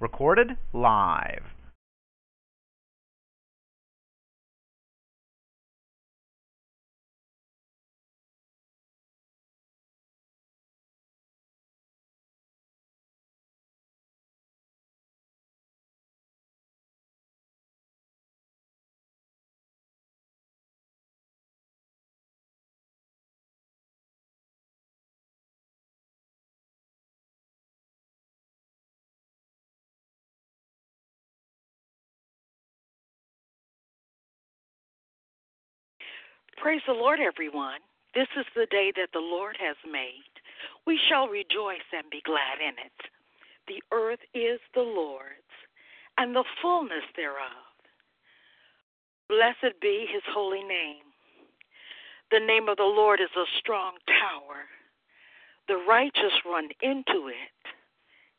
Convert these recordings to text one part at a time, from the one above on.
Recorded live. Praise the Lord, everyone. This is the day that the Lord has made. We shall rejoice and be glad in it. The earth is the Lord's, and the fullness thereof. Blessed be his holy name. The name of the Lord is a strong tower. The righteous run into it,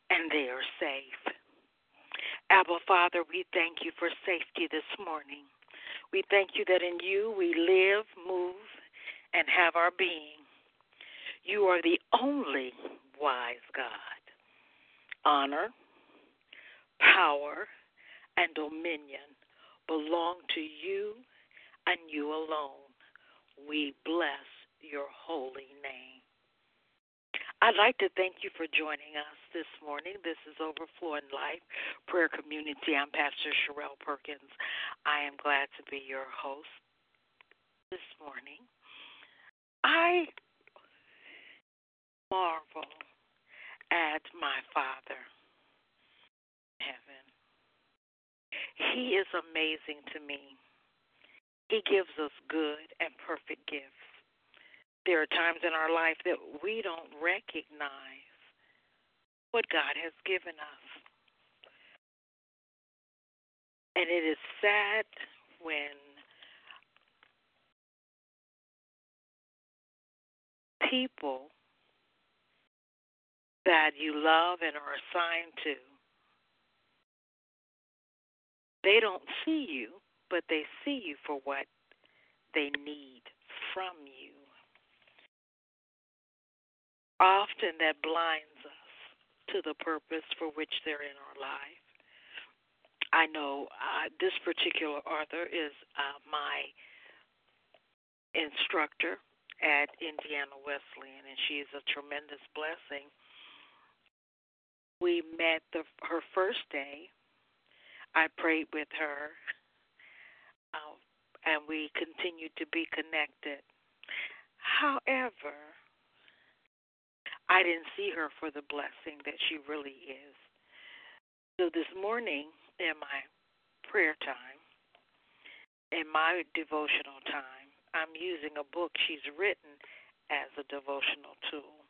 and they are safe. Abba, Father, we thank you for safety this morning. We thank you that in you we live, move, and have our being. You are the only wise God. Honor, power, and dominion belong to you and you alone. We bless your holy name. I'd like to thank you for joining us this morning. This is Overflowing Life Prayer Community. I'm Pastor Sherelle Perkins. I am glad to be your host this morning. I marvel at my Father in heaven. He is amazing to me. He gives us good and perfect gifts there are times in our life that we don't recognize what God has given us. And it is sad when people that you love and are assigned to they don't see you, but they see you for what they need from you often that blinds to the purpose for which they're in our life. I know uh, this particular author is uh, my instructor at Indiana Wesleyan, and she is a tremendous blessing. We met the, her first day. I prayed with her, uh, and we continued to be connected. However, I didn't see her for the blessing that she really is. So this morning, in my prayer time, in my devotional time, I'm using a book she's written as a devotional tool.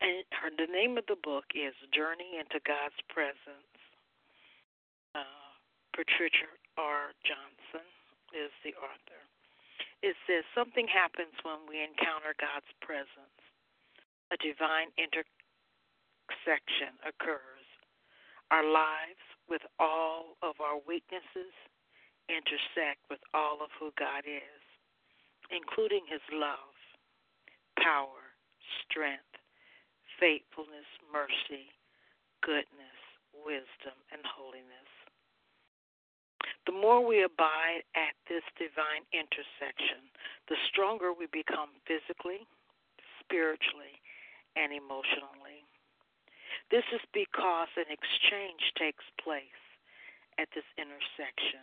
And her, the name of the book is Journey into God's Presence. Uh, Patricia R. Johnson is the author. It says something happens when we encounter God's presence a divine intersection occurs. Our lives, with all of our weaknesses, intersect with all of who God is, including His love, power, strength, faithfulness, mercy, goodness, wisdom, and holiness. The more we abide at this divine intersection, the stronger we become physically, spiritually, and emotionally. This is because an exchange takes place at this intersection.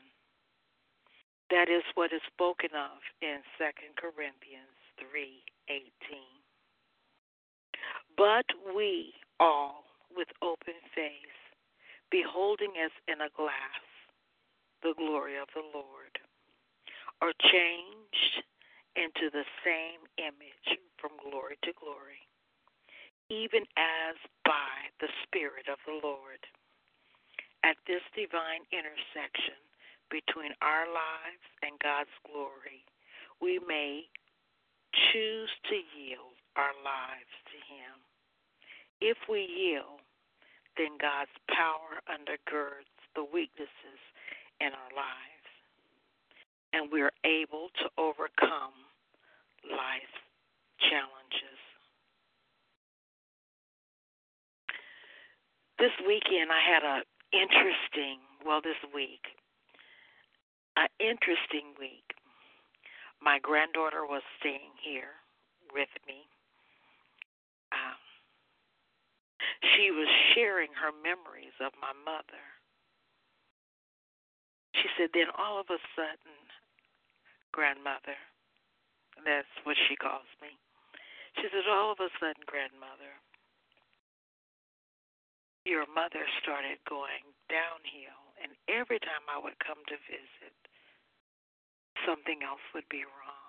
That is what is spoken of in 2 Corinthians 3:18. But we all with open face beholding as in a glass the glory of the Lord are changed into the same image from glory to glory even as by the Spirit of the Lord. At this divine intersection between our lives and God's glory, we may choose to yield our lives to Him. If we yield, then God's power undergirds the weaknesses in our lives, and we are able to overcome life's challenges. This weekend I had a interesting, well, this week, an interesting week. My granddaughter was staying here with me. Um, she was sharing her memories of my mother. She said, then all of a sudden, grandmother, that's what she calls me. She said, all of a sudden, grandmother, your mother started going downhill, and every time I would come to visit, something else would be wrong.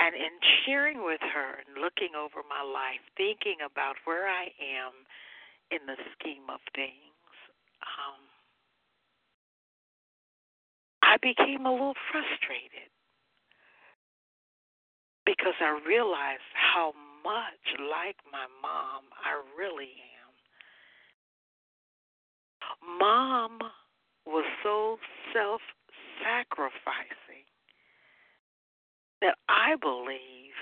And in sharing with her and looking over my life, thinking about where I am in the scheme of things, um, I became a little frustrated because I realized how much like my mom I really am. Mom was so self sacrificing that I believe,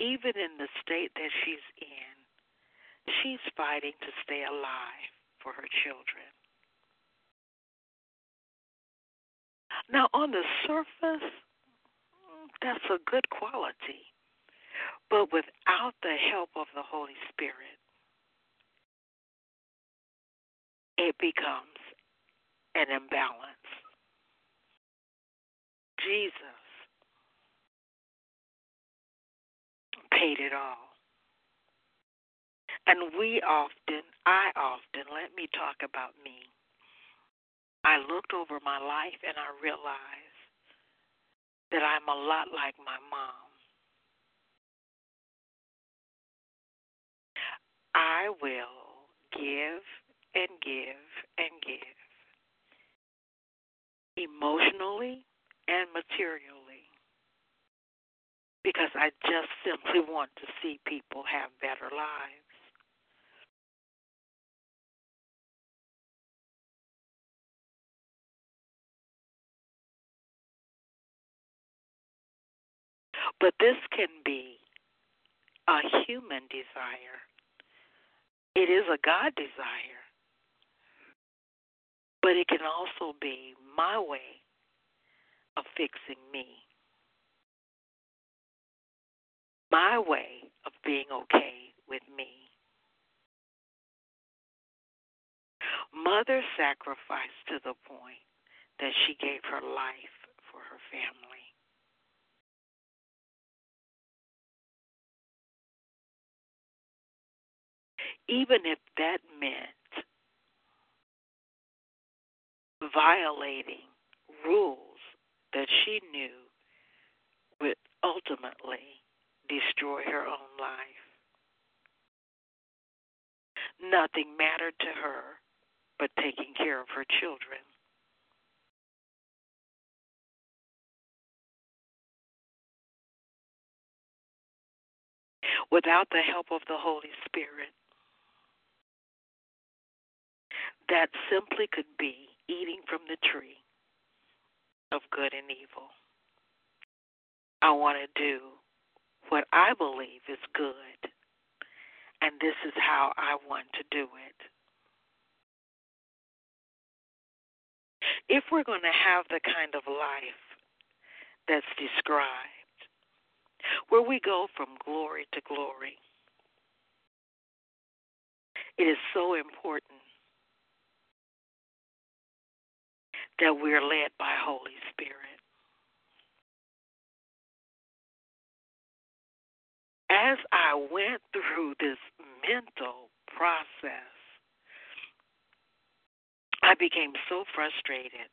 even in the state that she's in, she's fighting to stay alive for her children. Now, on the surface, that's a good quality. But without the help of the Holy Spirit, it becomes an imbalance. Jesus paid it all. And we often, I often, let me talk about me. I looked over my life and I realized that I'm a lot like my mom. I will give and give and give emotionally and materially because I just simply want to see people have better lives. But this can be a human desire. It is a God desire. But it can also be my way of fixing me. My way of being okay with me. Mother sacrificed to the point that she gave her life for her family. Even if that meant violating rules that she knew would ultimately destroy her own life. Nothing mattered to her but taking care of her children. Without the help of the Holy Spirit, that simply could be eating from the tree of good and evil. I want to do what I believe is good, and this is how I want to do it. If we're going to have the kind of life that's described, where we go from glory to glory, it is so important that we're led by Holy Spirit. As I went through this mental process, I became so frustrated,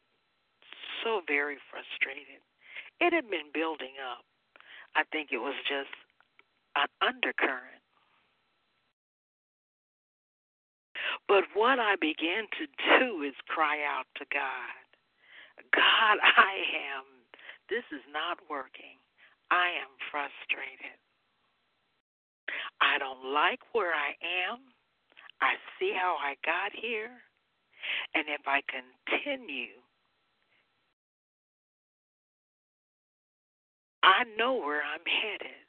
so very frustrated. It had been building up. I think it was just an undercurrent. But what I began to do is cry out to God. God, I am. This is not working. I am frustrated. I don't like where I am. I see how I got here. And if I continue, I know where I'm headed.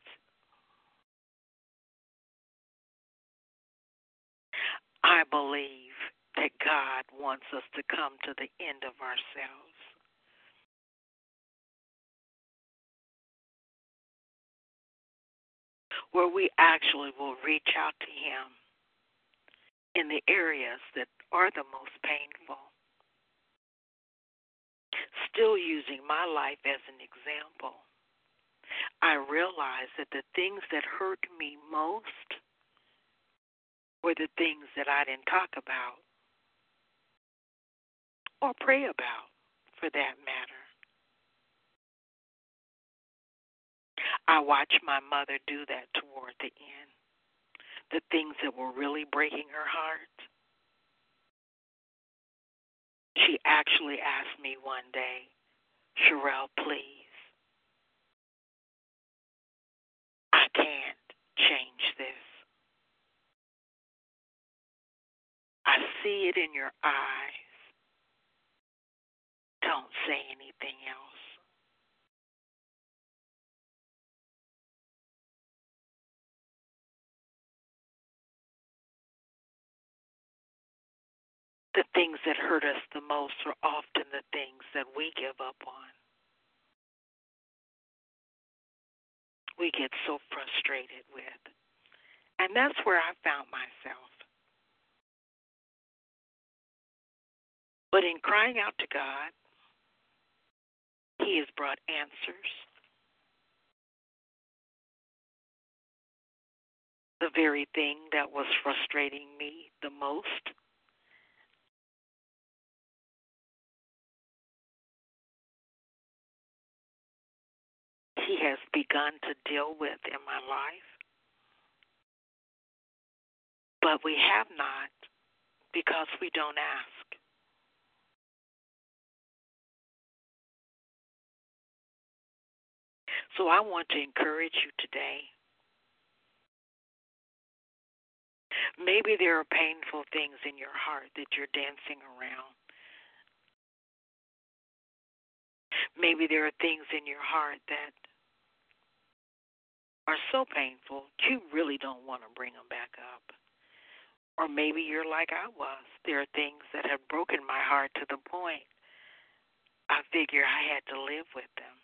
I believe that God wants us to come to the end of ourselves. Where we actually will reach out to Him in the areas that are the most painful. Still using my life as an example, I realized that the things that hurt me most were the things that I didn't talk about or pray about, for that matter. I watched my mother do that toward the end. The things that were really breaking her heart. She actually asked me one day, Sherelle, please. I can't change this. I see it in your eyes. Don't say anything else. Things that hurt us the most are often the things that we give up on. We get so frustrated with. And that's where I found myself. But in crying out to God, he has brought answers. The very thing that was frustrating me the most. He has begun to deal with in my life. But we have not because we don't ask. So I want to encourage you today. Maybe there are painful things in your heart that you're dancing around. Maybe there are things in your heart that are so painful you really don't want to bring them back up. Or maybe you're like I was. There are things that have broken my heart to the point I figure I had to live with them.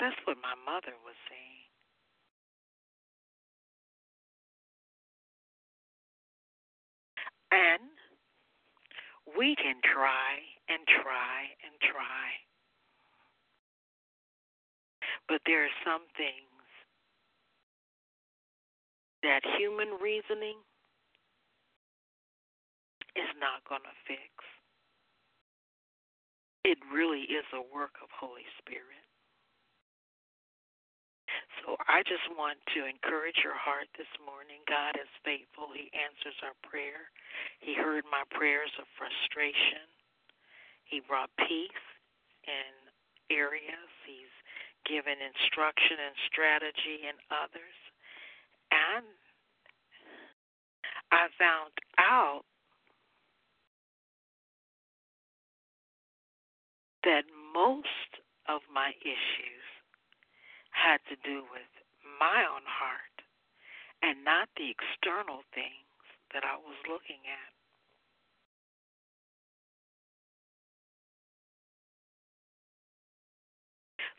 That's what my mother was saying. And we can try and try and try. But there are some things that human reasoning is not going to fix. It really is a work of Holy Spirit. So I just want to encourage your heart this morning. God is faithful. He answers our prayer. He heard my prayers of frustration. He brought peace in areas. He's given instruction and strategy in others. And I found out that most of my issues had to do with my own heart and not the external things that I was looking at.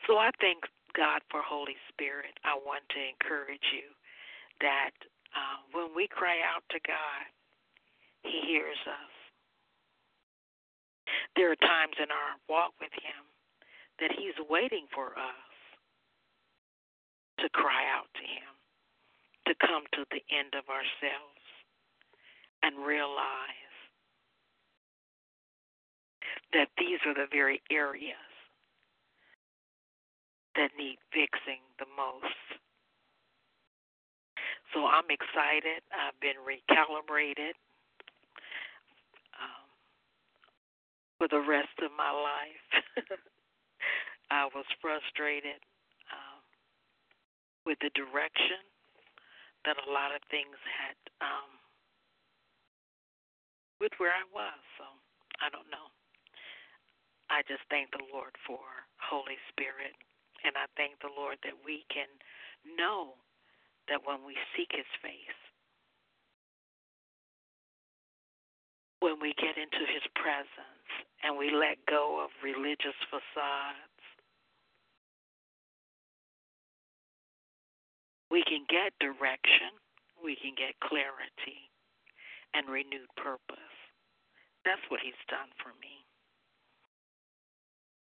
So I thank God for Holy Spirit. I want to encourage you that uh, when we cry out to God, He hears us. There are times in our walk with Him that He's waiting for us to cry out to Him, to come to the end of ourselves and realize that these are the very areas that need fixing the most. So I'm excited. I've been recalibrated um, for the rest of my life. I was frustrated with the direction that a lot of things had um with where I was. So I don't know. I just thank the Lord for Holy Spirit and I thank the Lord that we can know that when we seek his face when we get into His presence and we let go of religious facades. We can get direction, we can get clarity, and renewed purpose. That's what He's done for me.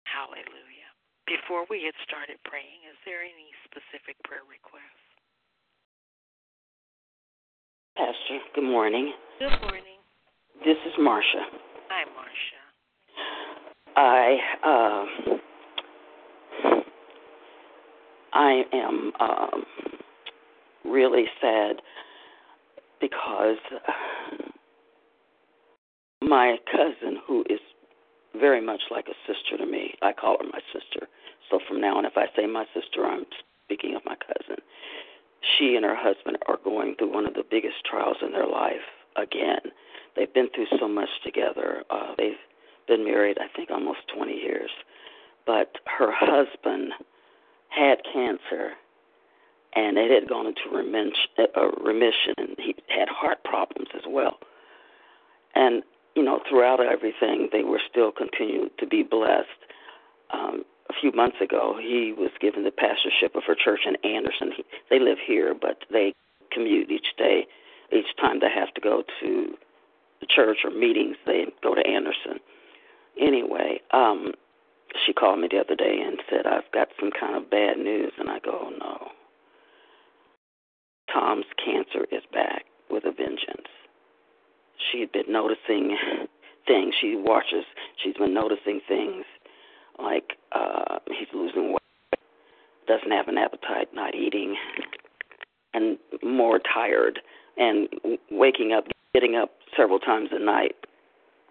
Hallelujah. Before we get started praying, is there any specific prayer requests? Pastor, good morning. Good morning. This is Marcia. Hi, Marcia. I uh, I am um, really sad because my cousin, who is very much like a sister to me, I call her my sister. So from now on, if I say my sister, I'm speaking of my cousin. She and her husband are going through one of the biggest trials in their life again. They've been through so much together. Uh, they've been married, I think, almost 20 years. But her husband had cancer, and it had gone into uh, remission. And he had heart problems as well. And you know, throughout everything, they were still continuing to be blessed. Um, a few months ago, he was given the pastorship of her church in Anderson. He, they live here, but they commute each day. Each time they have to go to the church or meetings, they go to Anderson. Anyway, um, she called me the other day and said, I've got some kind of bad news. And I go, oh, no. Tom's cancer is back with a vengeance she had been noticing things. She watches. She's been noticing things like uh, he's losing weight, doesn't have an appetite, not eating, and more tired, and waking up, getting up several times a night,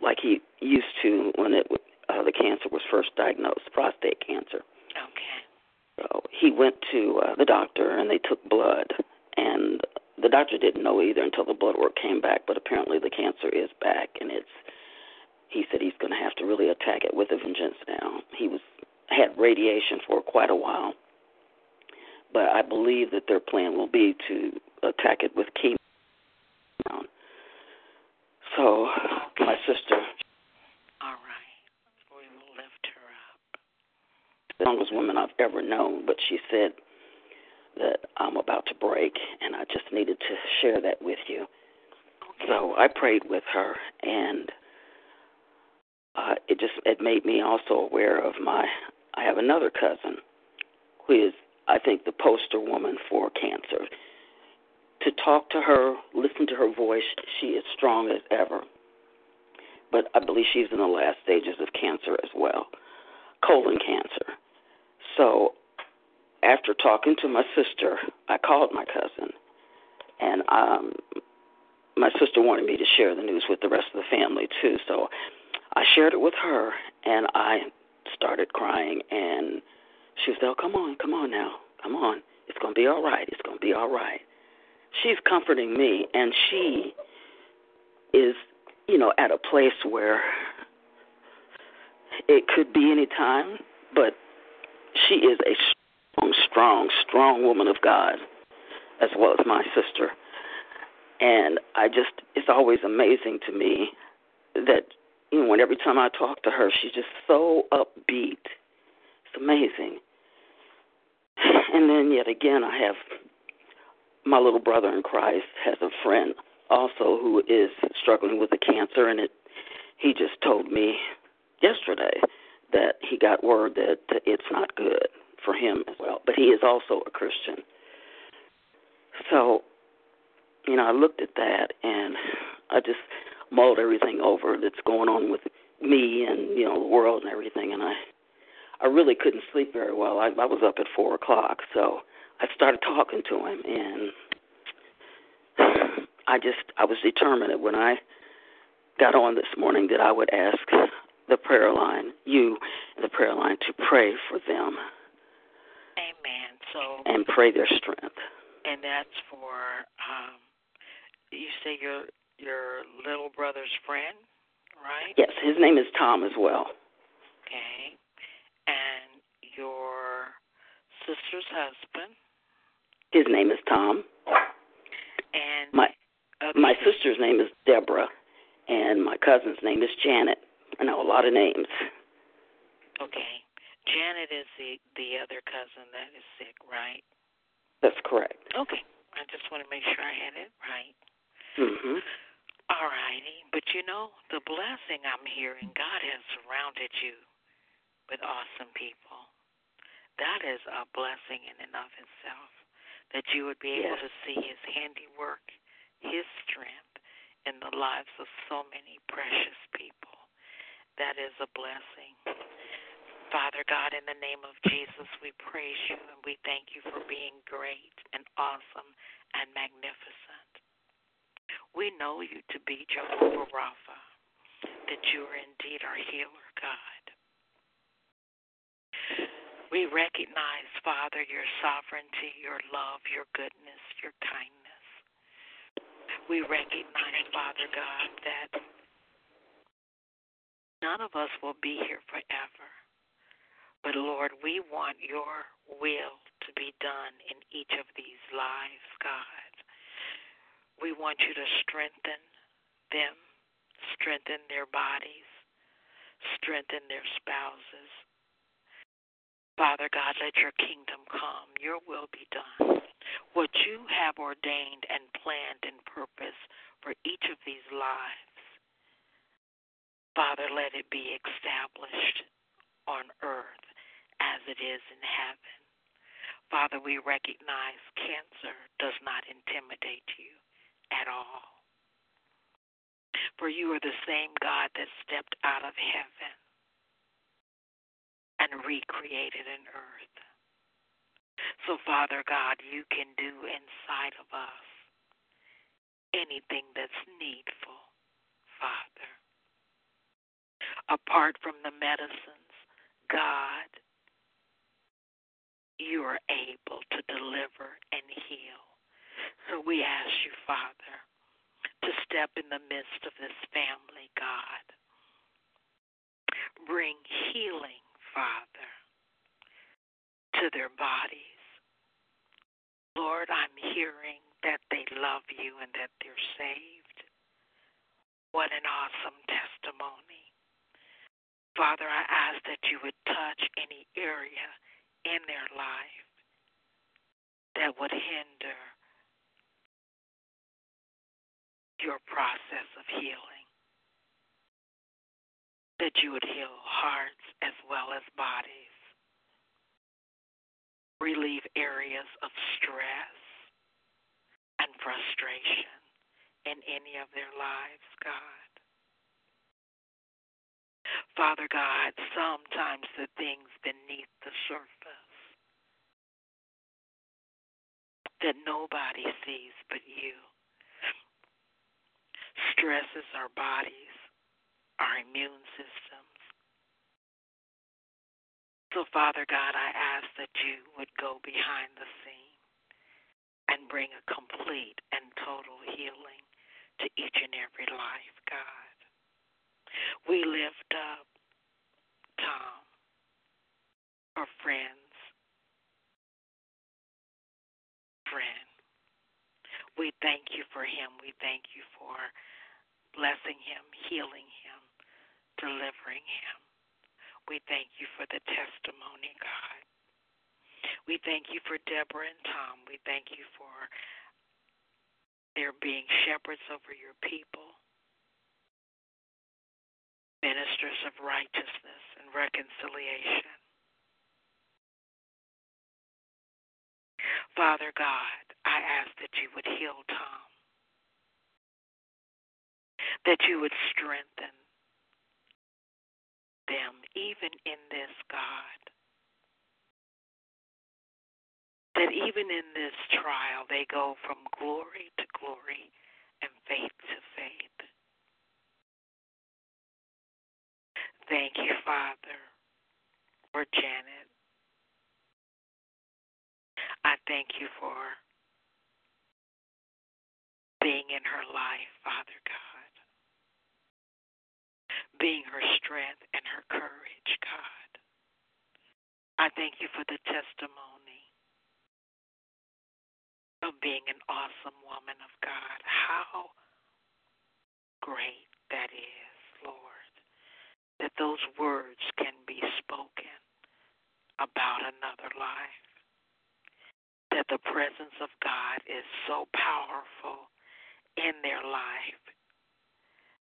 like he used to when it uh, the cancer was first diagnosed, prostate cancer. Okay. So he went to uh, the doctor, and they took blood, and the doctor didn't know either until the blood work came back, but apparently the cancer is back, and it's. He said he's going to have to really attack it with a vengeance now. He was had radiation for quite a while, but I believe that their plan will be to attack it with chemo. So, my sister. All right, we will lift her up. The longest woman I've ever known, but she said that I'm about to break, and I just needed to share that with you. So I prayed with her, and uh, it just it made me also aware of my. I have another cousin who is, I think, the poster woman for cancer. To talk to her, listen to her voice, she is strong as ever. But I believe she's in the last stages of cancer as well, colon cancer. So after talking to my sister, I called my cousin, and um, my sister wanted me to share the news with the rest of the family too. So I shared it with her, and I started crying. And she said, "Oh, come on, come on now, come on. It's gonna be all right. It's gonna be all right." She's comforting me, and she is, you know, at a place where it could be any time, but she is a strong, strong, strong woman of God, as well as my sister. And I just, it's always amazing to me that, you know, when every time I talk to her, she's just so upbeat. It's amazing. And then yet again, I have my little brother in Christ has a friend also who is struggling with a cancer, and it. He just told me yesterday that he got word that it's not good for him as well. But he is also a Christian. So, you know, I looked at that and I just mulled everything over that's going on with me and you know the world and everything, and I I really couldn't sleep very well. I, I was up at four o'clock, so I started talking to him, and I just I was determined that when I got on this morning that I would ask the prayer line, you, the prayer line, to pray for them Amen. So and pray their strength. And that's for um you say your your little brother's friend, right? Yes, his name is Tom as well. Okay. And your sister's husband. His name is Tom. And my okay. my sister's name is Deborah, and my cousin's name is Janet. I know a lot of names. Okay. Janet is the the other cousin that is sick, right? That's correct. Okay. I just want to make sure I had it right. Mhm. All righty. But you know, the blessing I'm hearing, God has surrounded you with awesome people. That is a blessing in and of itself. That you would be able Yes. to see his handiwork, his strength in the lives of so many precious people. That is a blessing. Father God, in the name of Jesus, we praise you and we thank you for being great and awesome and magnificent. We know you to be Jehovah Rapha, that you are indeed our healer, God. We recognize, Father, your sovereignty, your love, your goodness, your kindness. We recognize, Father God, that none of us will be here forever. But Lord, we want your will to be done in each of these lives, God. We want you to strengthen them, strengthen their bodies, strengthen their spouses. Father God, let your kingdom come, your will be done. What you have ordained and planned and purpose for each of these lives, Father, let it be established on earth as it is in heaven. Father, we recognize cancer does not intimidate you at all. For you are the same God that stepped out of heaven and recreated an earth. So, Father God, you can do inside of us anything that's needful, Father. Apart from the medicines, God, you are able to deliver and heal. So we ask you, Father, to step in the midst of this family, God. Bring healing, Father, to their bodies. Lord, I'm hearing that they love you and that they're saved. What an awesome testimony. Father, I ask that you would touch any area in their life that would hinder your process of healing. That you would heal hearts as well as bodies. Relieve areas of stress and frustration in any of their lives, God. Father God, sometimes the things beneath the surface that nobody sees but you stresses our bodies, our immune systems. So, Father God, I ask that you would go behind the scene and bring a complete and total healing to each and every life, God. We lift up Tom, our friends, friend. We thank you for him. We thank you for blessing him, healing him, delivering him. We thank you for the testimony, God. We thank you for Deborah and Tom. We thank you for their being shepherds over your people, ministers of righteousness and reconciliation. Father God, I ask that you would heal Tom, that you would strengthen them even in this, God. That even in this trial, they go from glory to glory and faith to faith. Thank you, Father, for Janet. I thank you for being in her life, Father God. Being her strength and her courage, God. I thank you for the testimony of being an awesome woman of God. How great that is, Lord, that those words can be spoken about another life. That the presence of God is so powerful in their life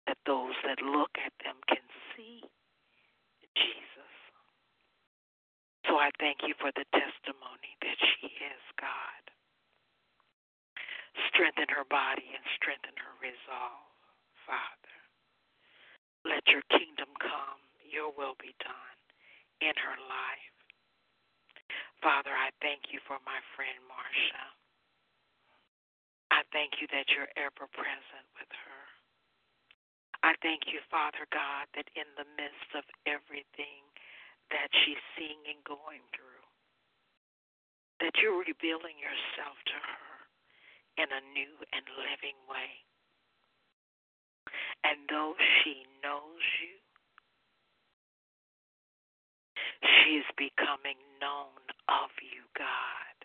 that those that look at them can see Jesus. So I thank you for the testimony that she is God. Strengthen her body and strengthen her resolve, Father. Let your kingdom come, your will be done in her life. Father, I thank you for my friend Marcia. Thank you that you're ever present with her. I thank you, Father God, that in the midst of everything that she's seeing and going through, that you're revealing yourself to her in a new and living way. And though she knows you, she is becoming known of you, God.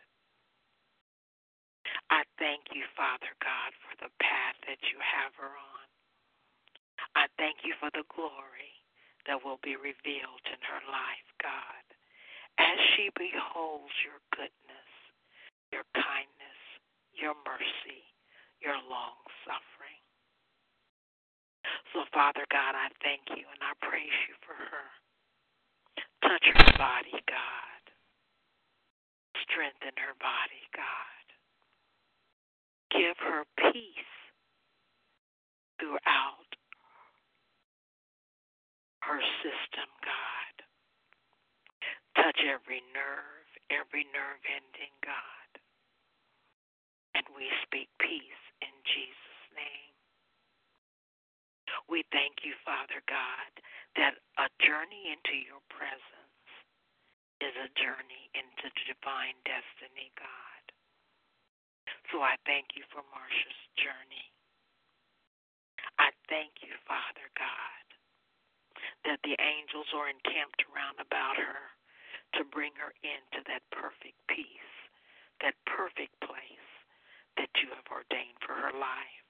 I thank you, Father God, for the path that you have her on. I thank you for the glory that will be revealed in her life, God, as she beholds your goodness, your kindness, your mercy, your long suffering. So, Father God, I thank you and I praise you for her. Touch her body, God. Strengthen her body, God. Give her peace throughout her system, God. Touch every nerve, every nerve ending, God. And we speak peace in Jesus' name. We thank you, Father God, that a journey into your presence is a journey into divine destiny, God. So I thank you for Marcia's journey. I thank you, Father God, that the angels are encamped around about her to bring her into that perfect peace, that perfect place that you have ordained for her life.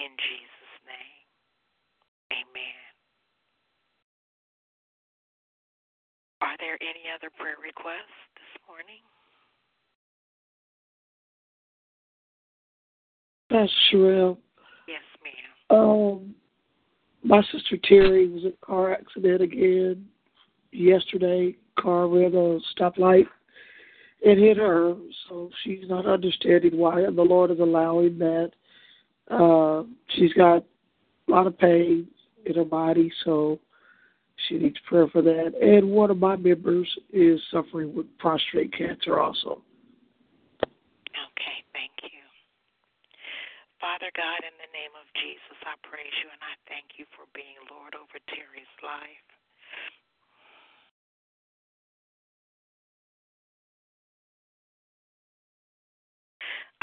In Jesus' name, amen. Are there any other prayer requests this morning? Pastor Sherelle. Yes, ma'am. Um, my sister Terry was in a car accident again yesterday. Car ran a stoplight and hit her, so she's not understanding why and the Lord is allowing that. Uh, she's got a lot of pain in her body, so she needs prayer for that. And one of my members is suffering with prostate cancer also. Okay, thank you. Father God, in the name of Jesus, I praise you and I thank you for being Lord over Terry's life.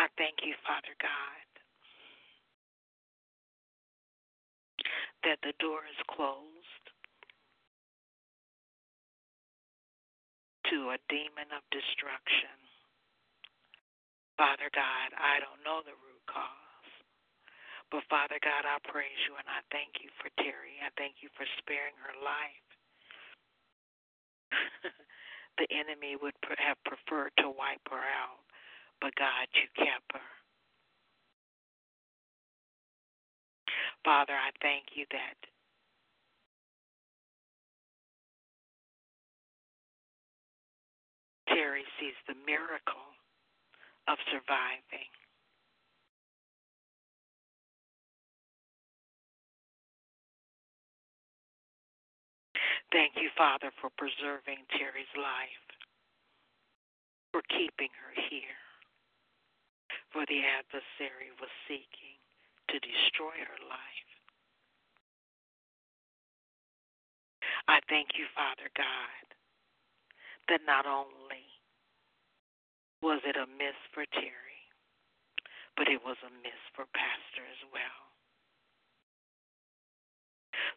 I thank you, Father God, that the door is closed to a demon of destruction. Father God, I don't know the root cause. But Father God, I praise you and I thank you for Terry. I thank you for sparing her life. the enemy would have preferred to wipe her out, but God, you kept her. Father, I thank you that Terry sees the miracle of surviving. Thank you, Father, for preserving Terry's life, for keeping her here, for the adversary was seeking to destroy her life. I thank you, Father God, that not only was it a miss for Terry, but it was a miss for Pastor as well.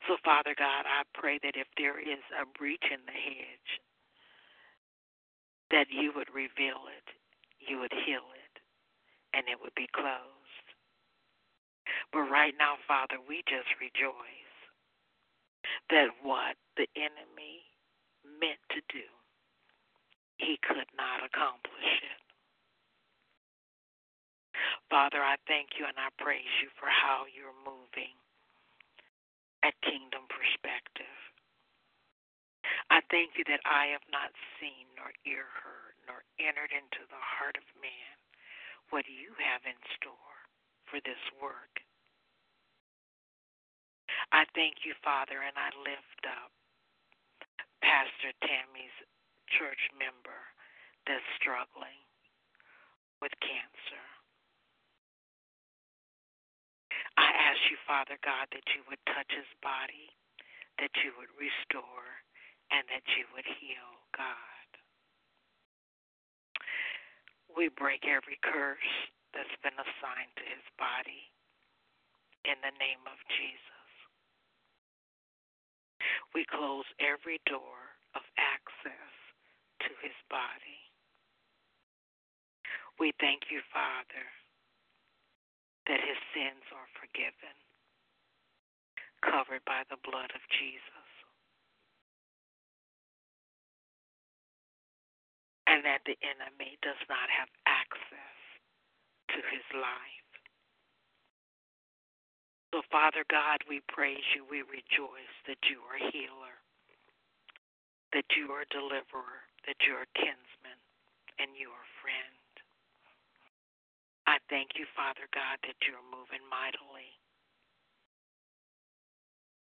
So, Father God, I pray that if there is a breach in the hedge, that you would reveal it, you would heal it, and it would be closed. But right now, Father, we just rejoice that what the enemy meant to do, he could not accomplish it. Father, I thank you and I praise you for how you're moving at Kingdom Perspective. I thank you that I have not seen nor ear heard nor entered into the heart of man what you have in store for this work. I thank you, Father, and I lift up Pastor Tammy's church member that's struggling with cancer. I ask you, Father God, that you would touch his body, that you would restore, and that you would heal, God. We break every curse that's been assigned to his body in the name of Jesus. We close every door of access to his body. We thank you, Father, that his sins are forgiven, covered by the blood of Jesus. And that the enemy does not have access to his life. So, Father God, we praise you. We rejoice that you are healer, that you are deliverer, that you are kinsman, and you are friend. Thank you, Father God, that you're moving mightily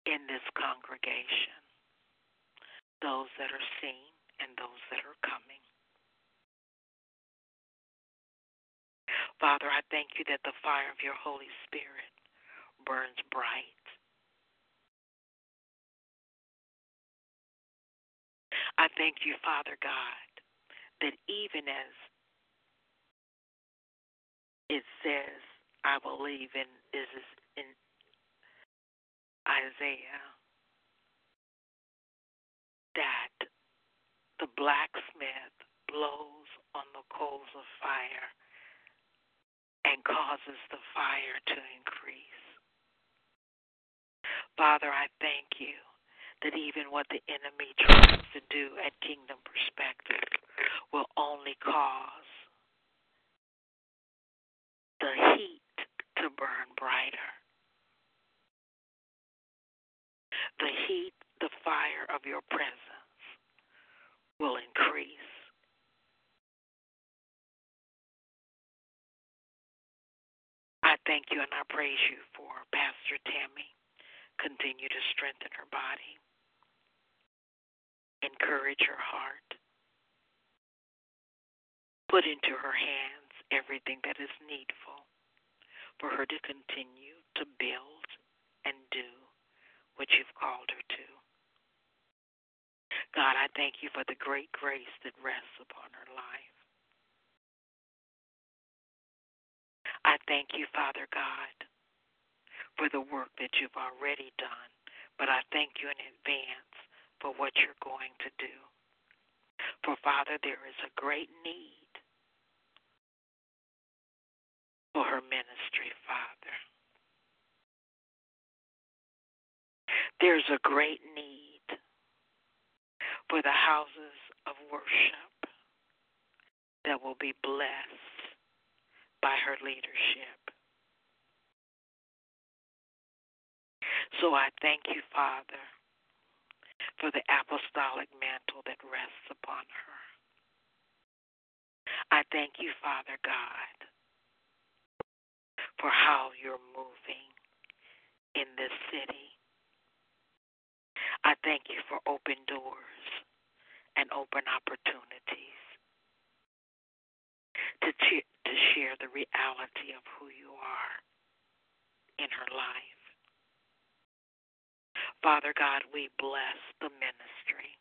in this congregation, those that are seen and those that are coming. Father, I thank you that the fire of your Holy Spirit burns bright. I thank you, Father God, that even as it says, I believe in this is in Isaiah that the blacksmith blows on the coals of fire and causes the fire to increase. Father, I thank you that even what the enemy tries to do at Kingdom Perspective will only cause the heat to burn brighter. The heat, the fire of your presence will increase. I thank you and I praise you for Pastor Tammy. Continue to strengthen her body, encourage her heart, put into her hands everything that is needful for her to continue to build and do what you've called her to. God, I thank you for the great grace that rests upon her life. I thank you, Father God, for the work that you've already done, but I thank you in advance for what you're going to do. For, Father, there is a great need for her ministry, Father. There's a great need for the houses of worship that will be blessed by her leadership. So I thank you, Father, for the apostolic mantle that rests upon her. I thank you, Father God, for how you're moving in this city. I thank you for open doors and open opportunities to, to share the reality of who you are in her life. Father God, we bless the ministry.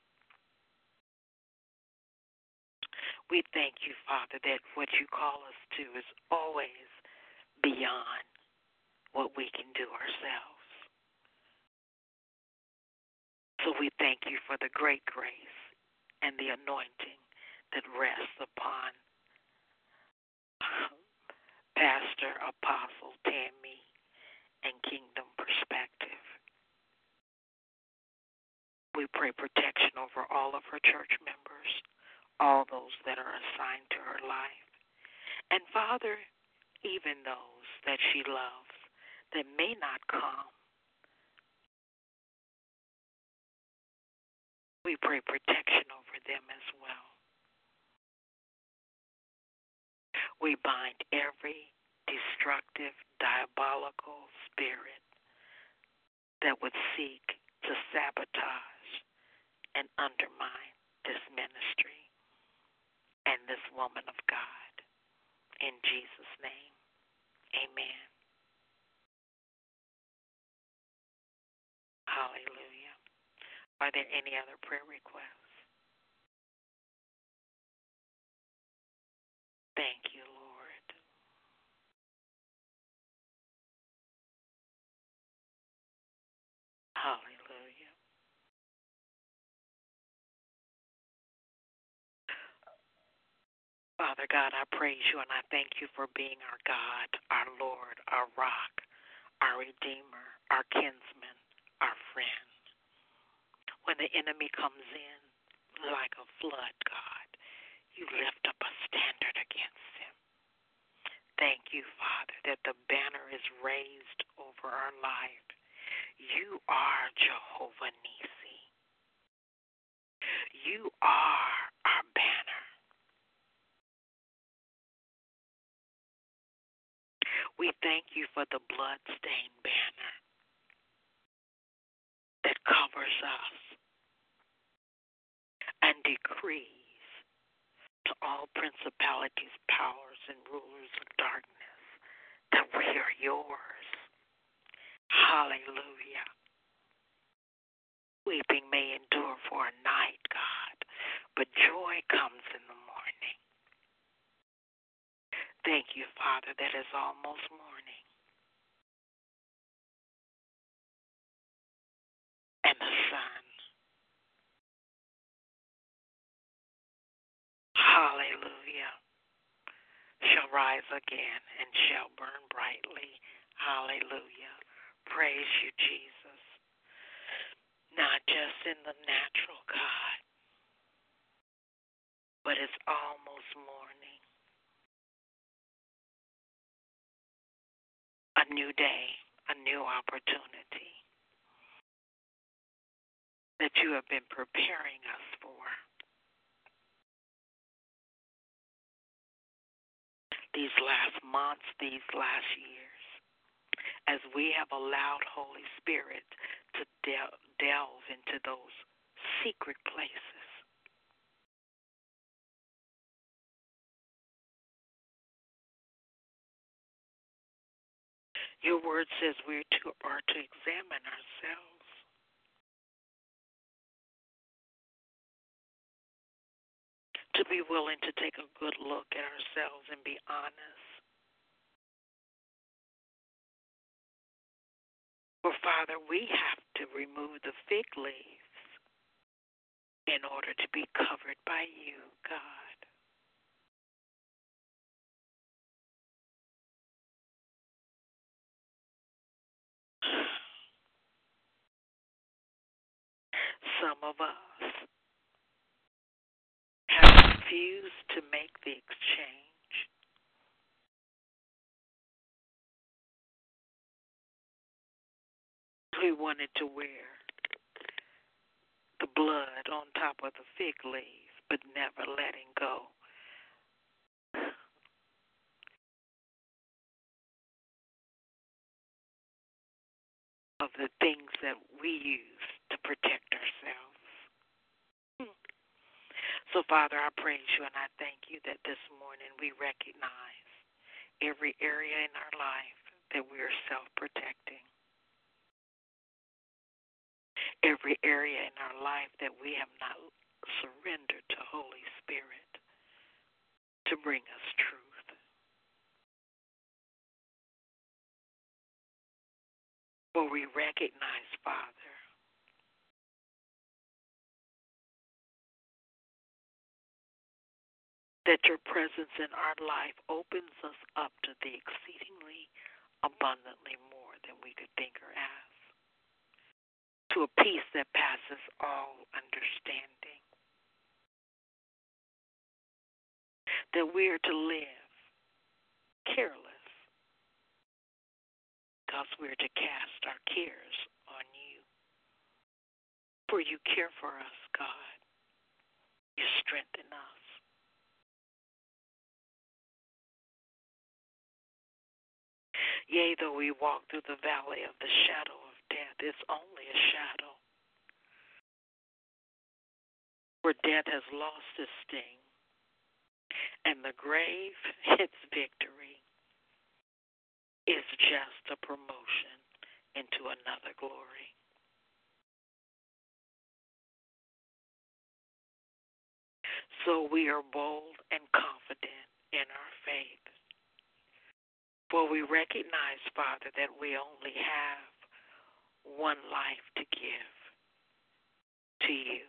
We thank you, Father, that what you call us to is always beyond what we can do ourselves. So we thank you for the great grace and the anointing that rests upon um, Pastor Apostle Tammy and Kingdom Perspective. We pray protection over all of her church members, all those that are assigned to her life. And Father, even those that she loves that may not come. We pray protection over them as well. We bind every destructive, diabolical spirit that would seek to sabotage and undermine this ministry and this woman of God. In Jesus' name, amen. Hallelujah. Are there any other prayer requests? Thank you, Lord. Hallelujah. Father God, I praise you and I thank you for being our God, our Lord, our rock, our Redeemer, our kinsman, our friend. When the enemy comes in like a flood, God, you lift up a standard against him. Thank you, Father, that the banner is raised over our life. You are Jehovah Nisi. You are our banner. We thank you for the blood-stained banner that covers us and decrees to all principalities, powers, and rulers of darkness that we are yours. Hallelujah. Weeping may endure for a night, God, but joy comes in the morning. Thank you, Father, that is almost morning. And the sun. Hallelujah. Shall rise again and shall burn brightly. Hallelujah. Praise you, Jesus. Not just in the natural, God, but it's almost morning. New day, a new opportunity that you have been preparing us for. These last months, these last years, as we have allowed Holy Spirit to del- delve into those secret places. Your word says we to, are to examine ourselves. To be willing to take a good look at ourselves and be honest. For Father, we have to remove the fig leaves in order to be covered by you, God. Some of us have refused to make the exchange. We wanted to wear the blood on top of the fig leaves, but never letting go. Of the things that we use to protect ourselves. Hmm. So, Father, I praise you and I thank you that this morning we recognize every area in our life that we are self protecting. Every area in our life that we have not surrendered to Holy Spirit to bring us truth. For we recognize, Father, that your presence in our life opens us up to the exceedingly abundantly more than we could think or ask. to a peace that passes all understanding. That we are to live careless because we're to cast our cares on you. For you care for us, God. You strengthen us. Yea, though we walk through the valley of the shadow of death, it's only a shadow. Where death has lost its sting and the grave, its victory, is just a promotion into another glory. So we are bold and confident in our faith. For we recognize, Father, that we only have one life to give to you.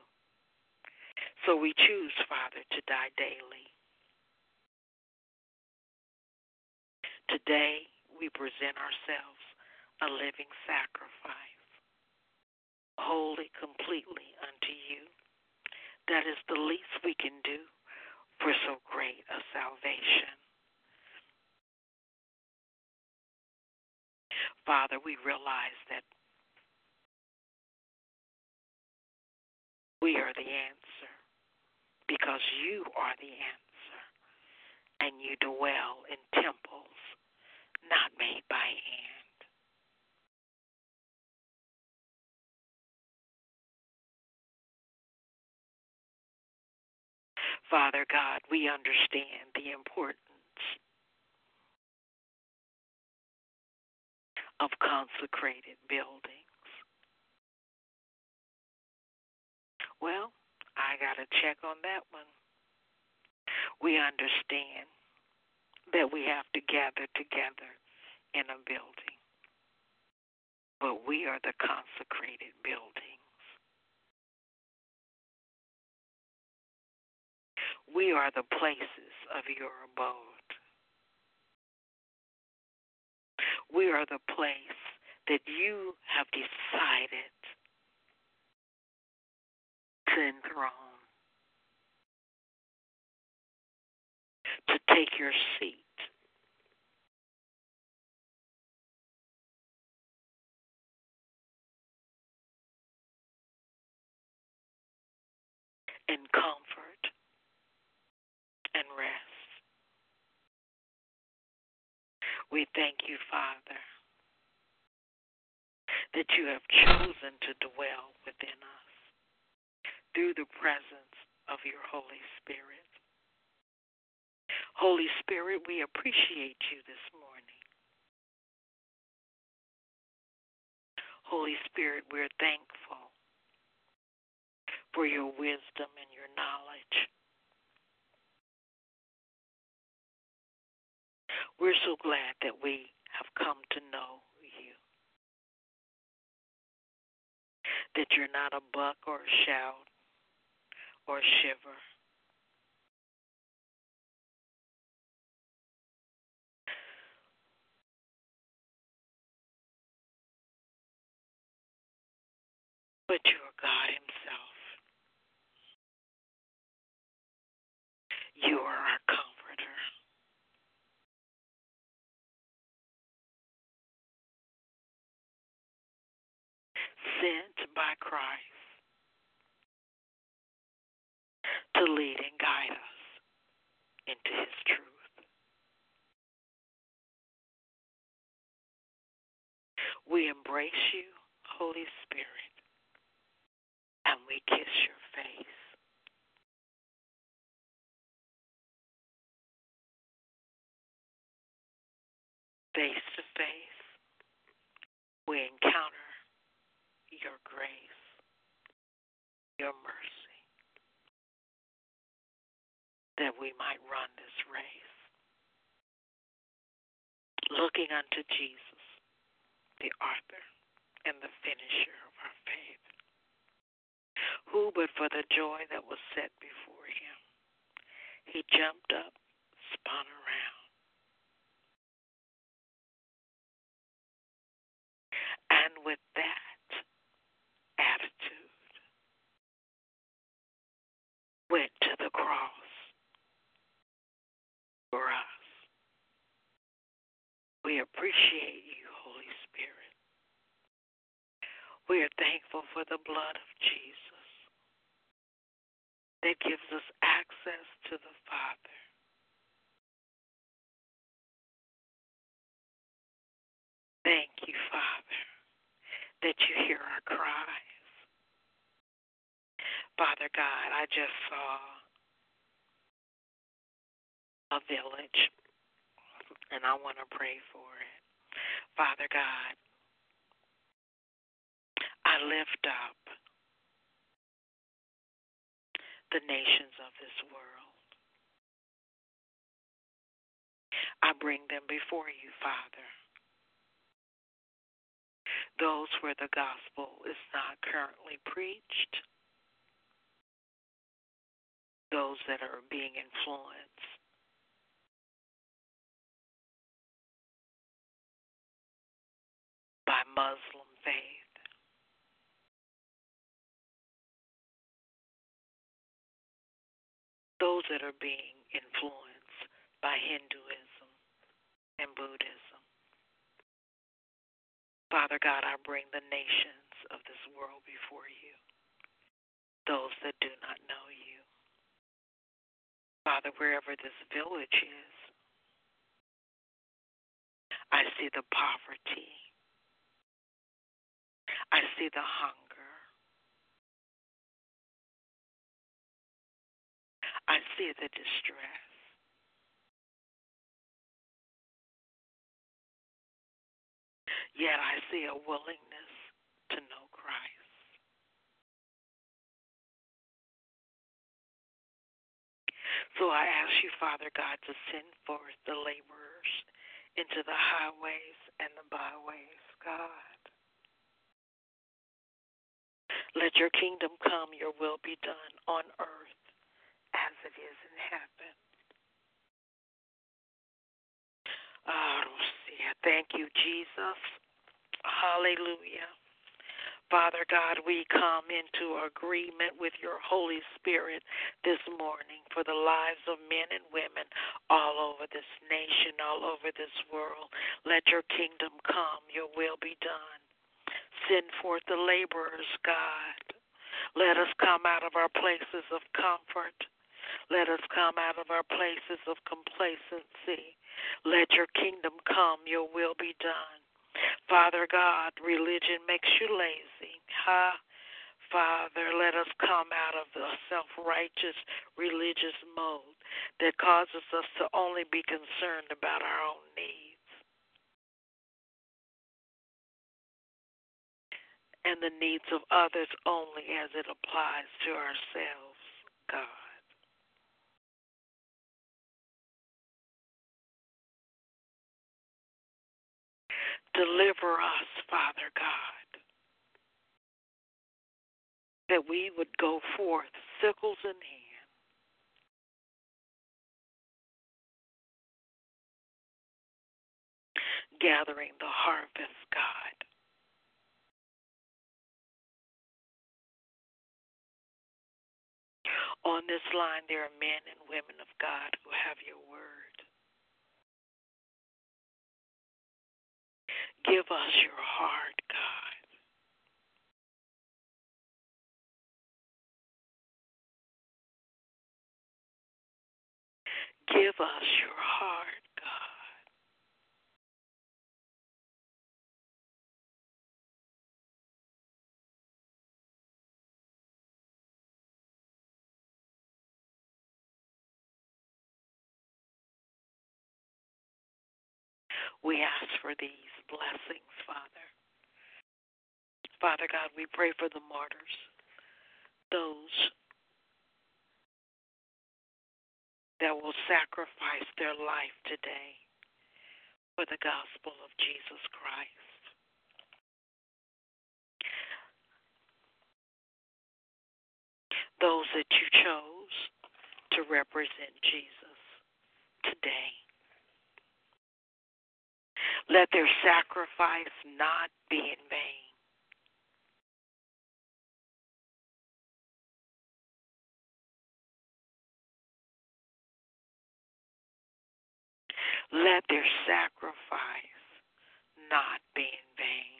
So we choose, Father, to die daily. Today, we present ourselves a living sacrifice, wholly, completely unto you. That is the least we can do for so great a salvation. Father, we realize that we are the answer because you are the answer and you dwell in temples not made by hand. Father God, we understand the importance of consecrated buildings. Well, I got to check on that one. We understand that we have to gather together in a building. But we are the consecrated buildings. We are the places of your abode. We are the place that you have decided to enthrone. To take your seat. In comfort and rest. We thank you, Father, that you have chosen to dwell within us through the presence of your Holy Spirit. Holy Spirit, we appreciate you this morning. Holy Spirit, we're thankful for your wisdom and your knowledge. We're so glad that we have come to know you. That you're not a buck or a shout or a shiver but you are God Himself. You are our comforter. Sent by Christ to lead and guide us into His truth. We embrace you, Holy Spirit we kiss your face. Face to face, we encounter your grace, your mercy, that we might run this race. Looking unto Jesus, the author and the finisher of our faith but for the joy that was set before him? He jumped up, spun around. And with that attitude, went to the cross for us. We appreciate you, Holy Spirit. We are thankful for the blood of Jesus that gives us access to the Father. Thank you, Father, that you hear our cries. Father God, I just saw a village, and I want to pray for it. Father God, I lift up the nations of this world. I bring them before you, Father those where the gospel is not currently preached, those that are being influenced by Muslim faith. Those that are being influenced by Hinduism and Buddhism. Father God, I bring the nations of this world before you, those that do not know you. Father, wherever this village is, I see the poverty. I see the hunger. I see the distress. Yet I see a willingness to know Christ. So I ask you, Father God, to send forth the laborers into the highways and the byways, God. Let your kingdom come, your will be done on earth it is in heaven. Ah, thank you, Jesus. Hallelujah. Father God, we come into agreement with your Holy Spirit this morning for the lives of men and women all over this nation, all over this world. Let your kingdom come, your will be done. Send forth the laborers, God. Let us come out of our places of comfort. Let us come out of our places of complacency. Let your kingdom come, your will be done. Father God, religion makes you lazy. Huh? Father, let us come out of the self righteous religious mode that causes us to only be concerned about our own needs and the needs of others only as it applies to ourselves, God. Deliver us, Father God, that we would go forth, sickles in hand. Gathering the harvest, God. On this line, there are men and women of God who have your word. Give us your heart, God. Give us your heart, God. We ask for these blessings, Father. Father God, we pray for the martyrs, those that will sacrifice their life today for the gospel of Jesus Christ. Those that you chose to represent Jesus today. Let their sacrifice not be in vain. Let their sacrifice not be in vain.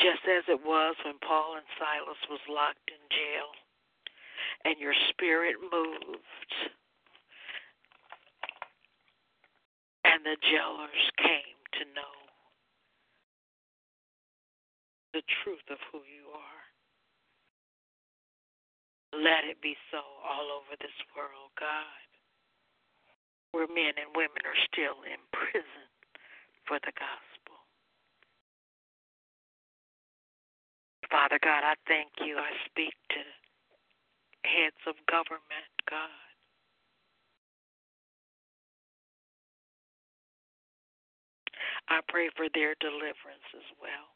Just as it was when Paul and Silas was locked in jail and your spirit moved and the jailers came to know the truth of who you are. Let it be so all over this world, God, where men and women are still in prison for the gospel. Father God, I thank you. I speak to heads of government, God. I pray for their deliverance as well.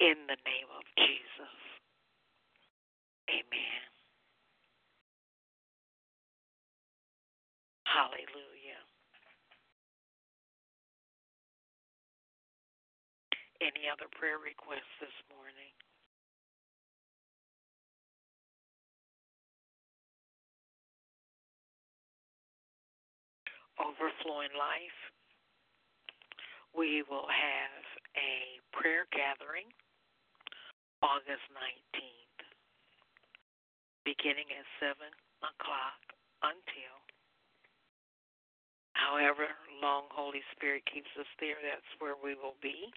In the name of Jesus. Amen. Hallelujah. Any other prayer requests this morning? Overflowing Life, we will have a prayer gathering August 19th, beginning at 7 o'clock until however long Holy Spirit keeps us there, that's where we will be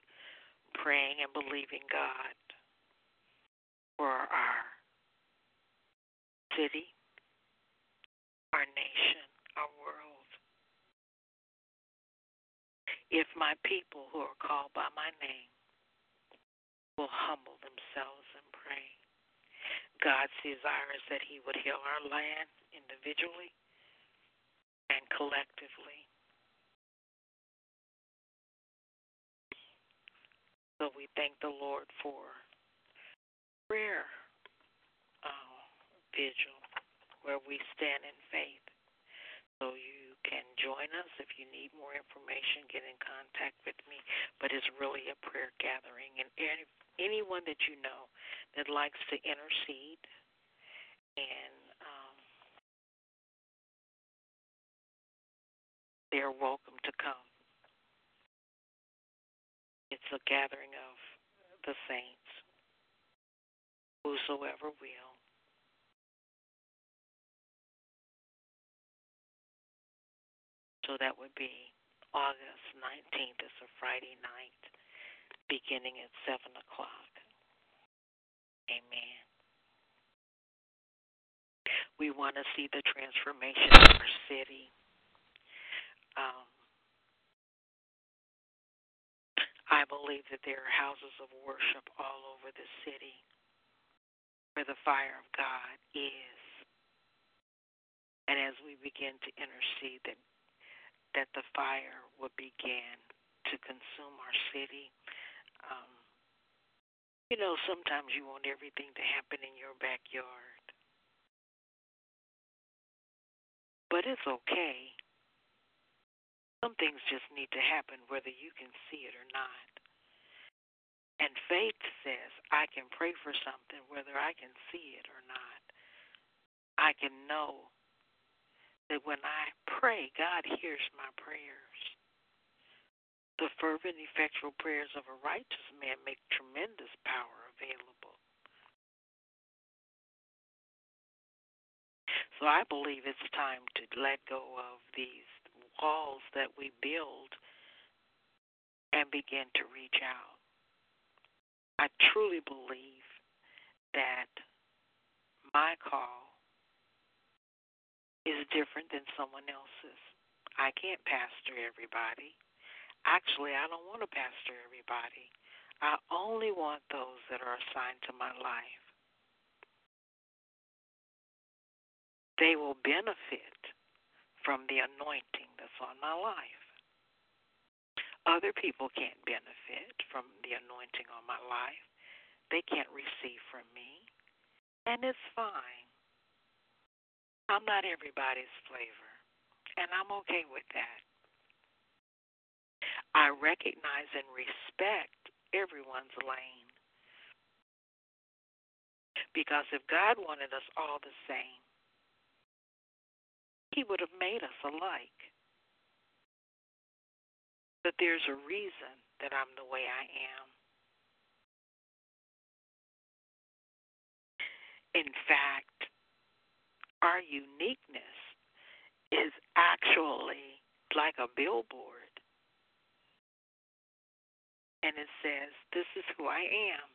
praying and believing God for our city, our nation, our world. If my people who are called by my name will humble themselves and pray, God's desire is that He would heal our land individually and collectively. So we thank the Lord for prayer uh, vigil where we stand in faith. So you can join us if you need more information. Get in contact with me. But it's really a prayer gathering, and any, anyone that you know that likes to intercede and um, they're welcome to come. It's a gathering of the saints, whosoever will. So that would be August 19th. It's a Friday night, beginning at 7 o'clock. Amen. We want to see the transformation of our city. Um, I believe that there are houses of worship all over the city where the fire of God is. And as we begin to intercede, that that the fire would begin to consume our city. Um, you know, sometimes you want everything to happen in your backyard. But it's okay. Some things just need to happen whether you can see it or not. And faith says, I can pray for something whether I can see it or not. I can know that when I pray, God hears my prayers. The fervent, effectual prayers of a righteous man make tremendous power available. So I believe it's time to let go of these walls that we build and begin to reach out. I truly believe that my call is different than someone else's. I can't pastor everybody. Actually, I don't want to pastor everybody. I only want those that are assigned to my life. They will benefit from the anointing that's on my life. Other people can't benefit from the anointing on my life. They can't receive from me. And it's fine. I'm not everybody's flavor, and I'm okay with that. I recognize and respect everyone's lane. Because if God wanted us all the same, He would have made us alike. But there's a reason that I'm the way I am. In fact, our uniqueness is actually like a billboard. And it says, This is who I am.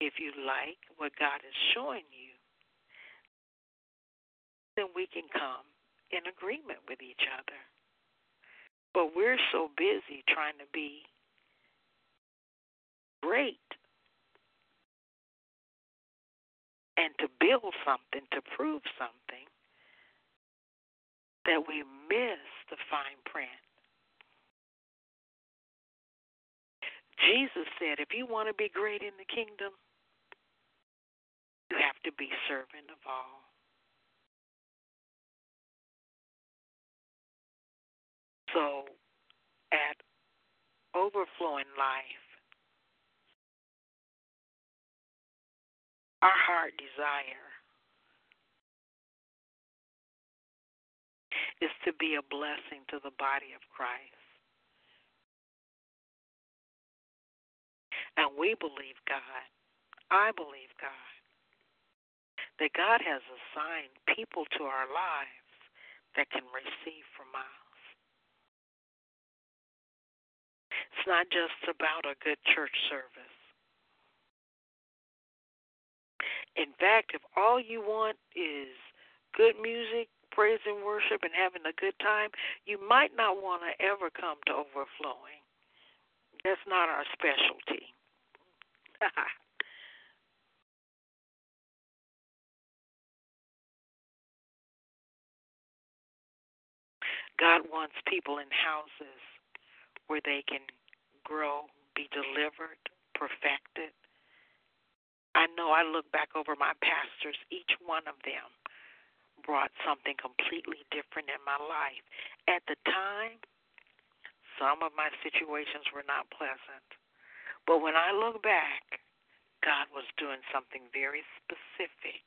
If you like what God is showing you, then we can come in agreement with each other. But we're so busy trying to be great and to build something, to prove something, that we miss the fine print. Jesus said, if you want to be great in the kingdom, you have to be servant of all. So, at overflowing life, our heart desire is to be a blessing to the body of Christ. And we believe God. I believe God. That God has assigned people to our lives that can receive from us. It's not just about a good church service. In fact, if all you want is good music, praise and worship, and having a good time, you might not want to ever come to overflowing. That's not our specialty. God wants people in houses where they can grow, be delivered, perfected. Know I look back over my pastors, each one of them brought something completely different in my life. At the time, some of my situations were not pleasant. But when I look back, God was doing something very specific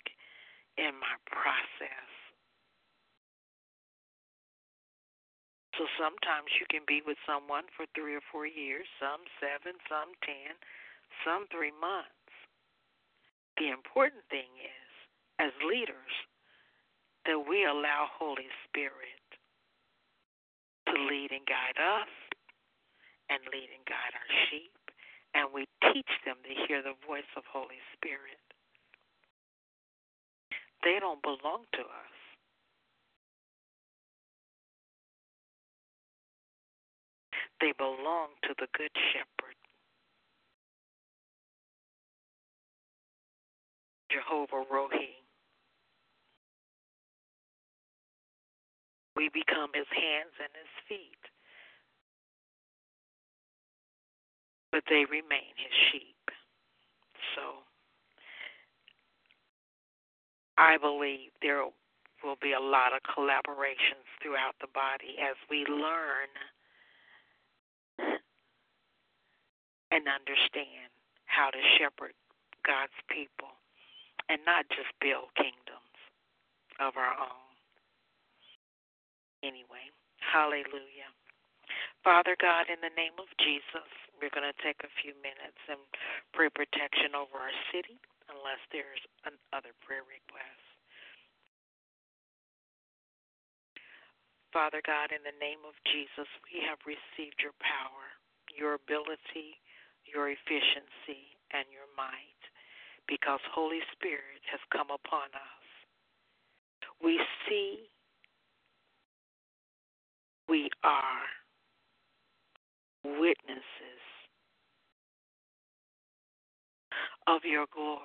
in my process. So sometimes you can be with someone for three or four years, some seven, some ten, some three months. The important thing is, as leaders, that we allow Holy Spirit to lead and guide us and lead and guide our sheep, and we teach them to hear the voice of Holy Spirit. They don't belong to us. They belong to the Good Shepherd. Jehovah Rohi. We become his hands and his feet. But they remain his sheep. So I believe there will be a lot of collaborations throughout the body as we learn and understand how to shepherd God's people and not just build kingdoms of our own anyway. Hallelujah. Father God, in the name of Jesus, we're going to take a few minutes and pray protection over our city unless there's another prayer request. Father God, in the name of Jesus, we have received your power, your ability, your efficiency, and your might because Holy Spirit has come upon us. We see we are witnesses of your glory.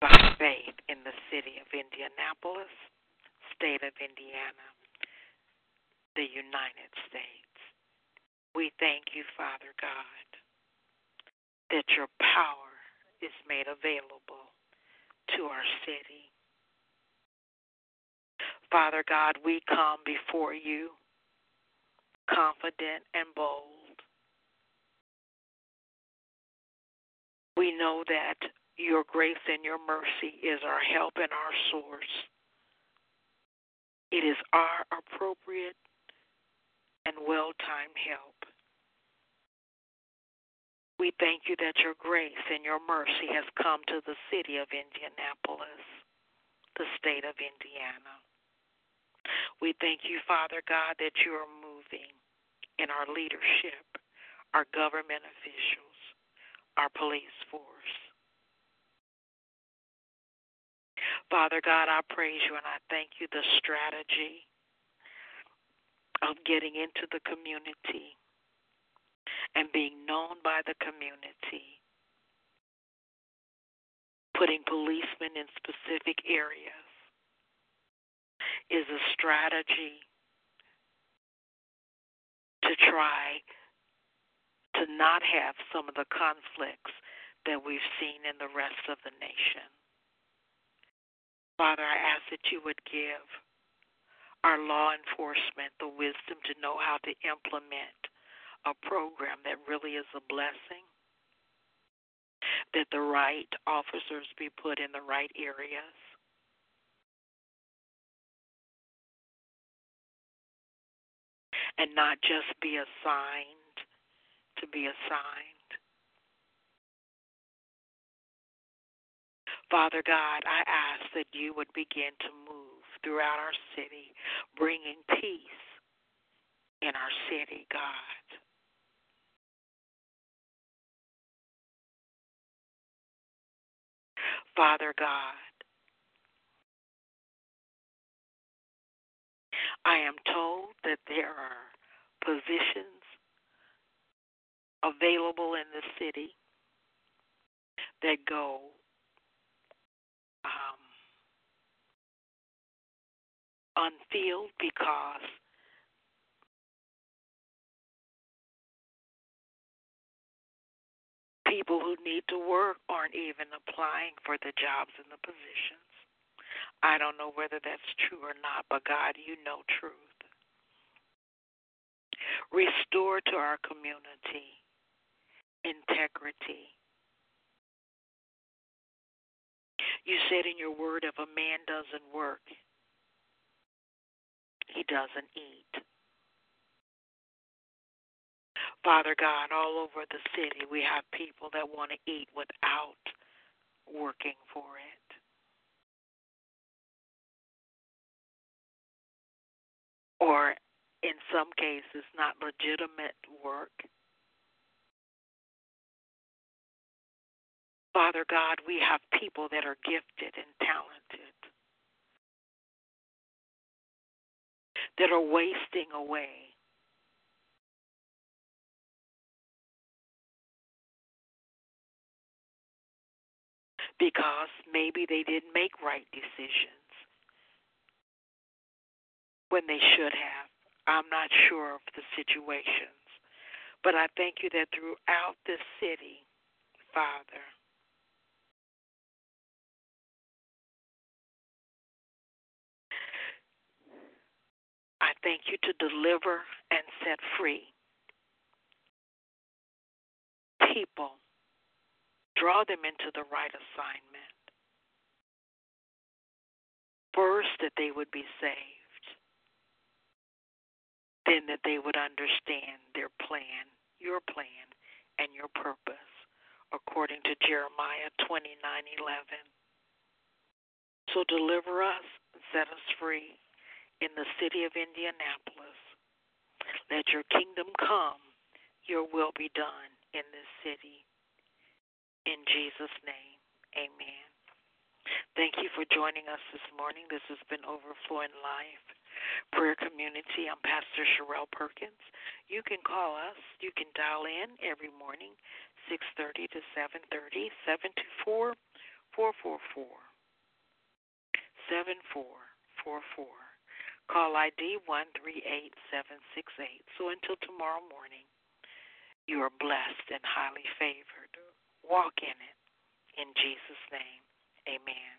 By faith in the city of Indianapolis, state of Indiana, the United States. We thank you, Father God, that your power is made available to our city. Father God, we come before you confident and bold. We know that Your grace and your mercy is our help and our source. It is our appropriate and well timed help. We thank you that your grace and your mercy has come to the city of Indianapolis, the state of Indiana. We thank you, Father God, that you are moving in our leadership, our government officials, our police force. Father God, I praise you and I thank you the strategy of getting into the community and being known by the community, putting policemen in specific areas is a strategy to try to not have some of the conflicts that we've seen in the rest of the nation. Father, I ask that you would give our law enforcement the wisdom to know how to implement a program that really is a blessing, that the right officers be put in the right areas, and not just be assigned to be assigned. Father God, I ask that you would begin to throughout our city, bringing peace in our city, God. Father God, I am told that there are positions available in the city that go um, unfilled because people who need to work aren't even applying for the jobs and the positions. I don't know whether that's true or not, but God, you know truth. Restore to our community integrity. You said in your word, if a man doesn't work, he doesn't eat. Father God, all over the city, we have people that want to eat without working for it. or in some cases, not legitimate work. Father God, we have people that are gifted and talented that are wasting away. Because maybe they didn't make right decisions when they should have. I'm not sure of the situations. But I thank you that throughout this city, Father, I thank you to deliver and set free people, draw them into the right assignment. First, that they would be saved then that they would understand their plan, your plan, and your purpose, according to Jeremiah 29:11. So deliver us and set us free in the city of Indianapolis. Let your kingdom come, your will be done in this city. In Jesus' name, amen. Thank you for joining us this morning. This has been Overflowing Life prayer community. I'm Pastor Sherelle Perkins. You can call us. You can dial in every morning, 6:30 to 7:30, 724 444 7444. Call ID 138768. So until tomorrow morning, you are blessed and highly favored. Walk in it. In Jesus' name, amen.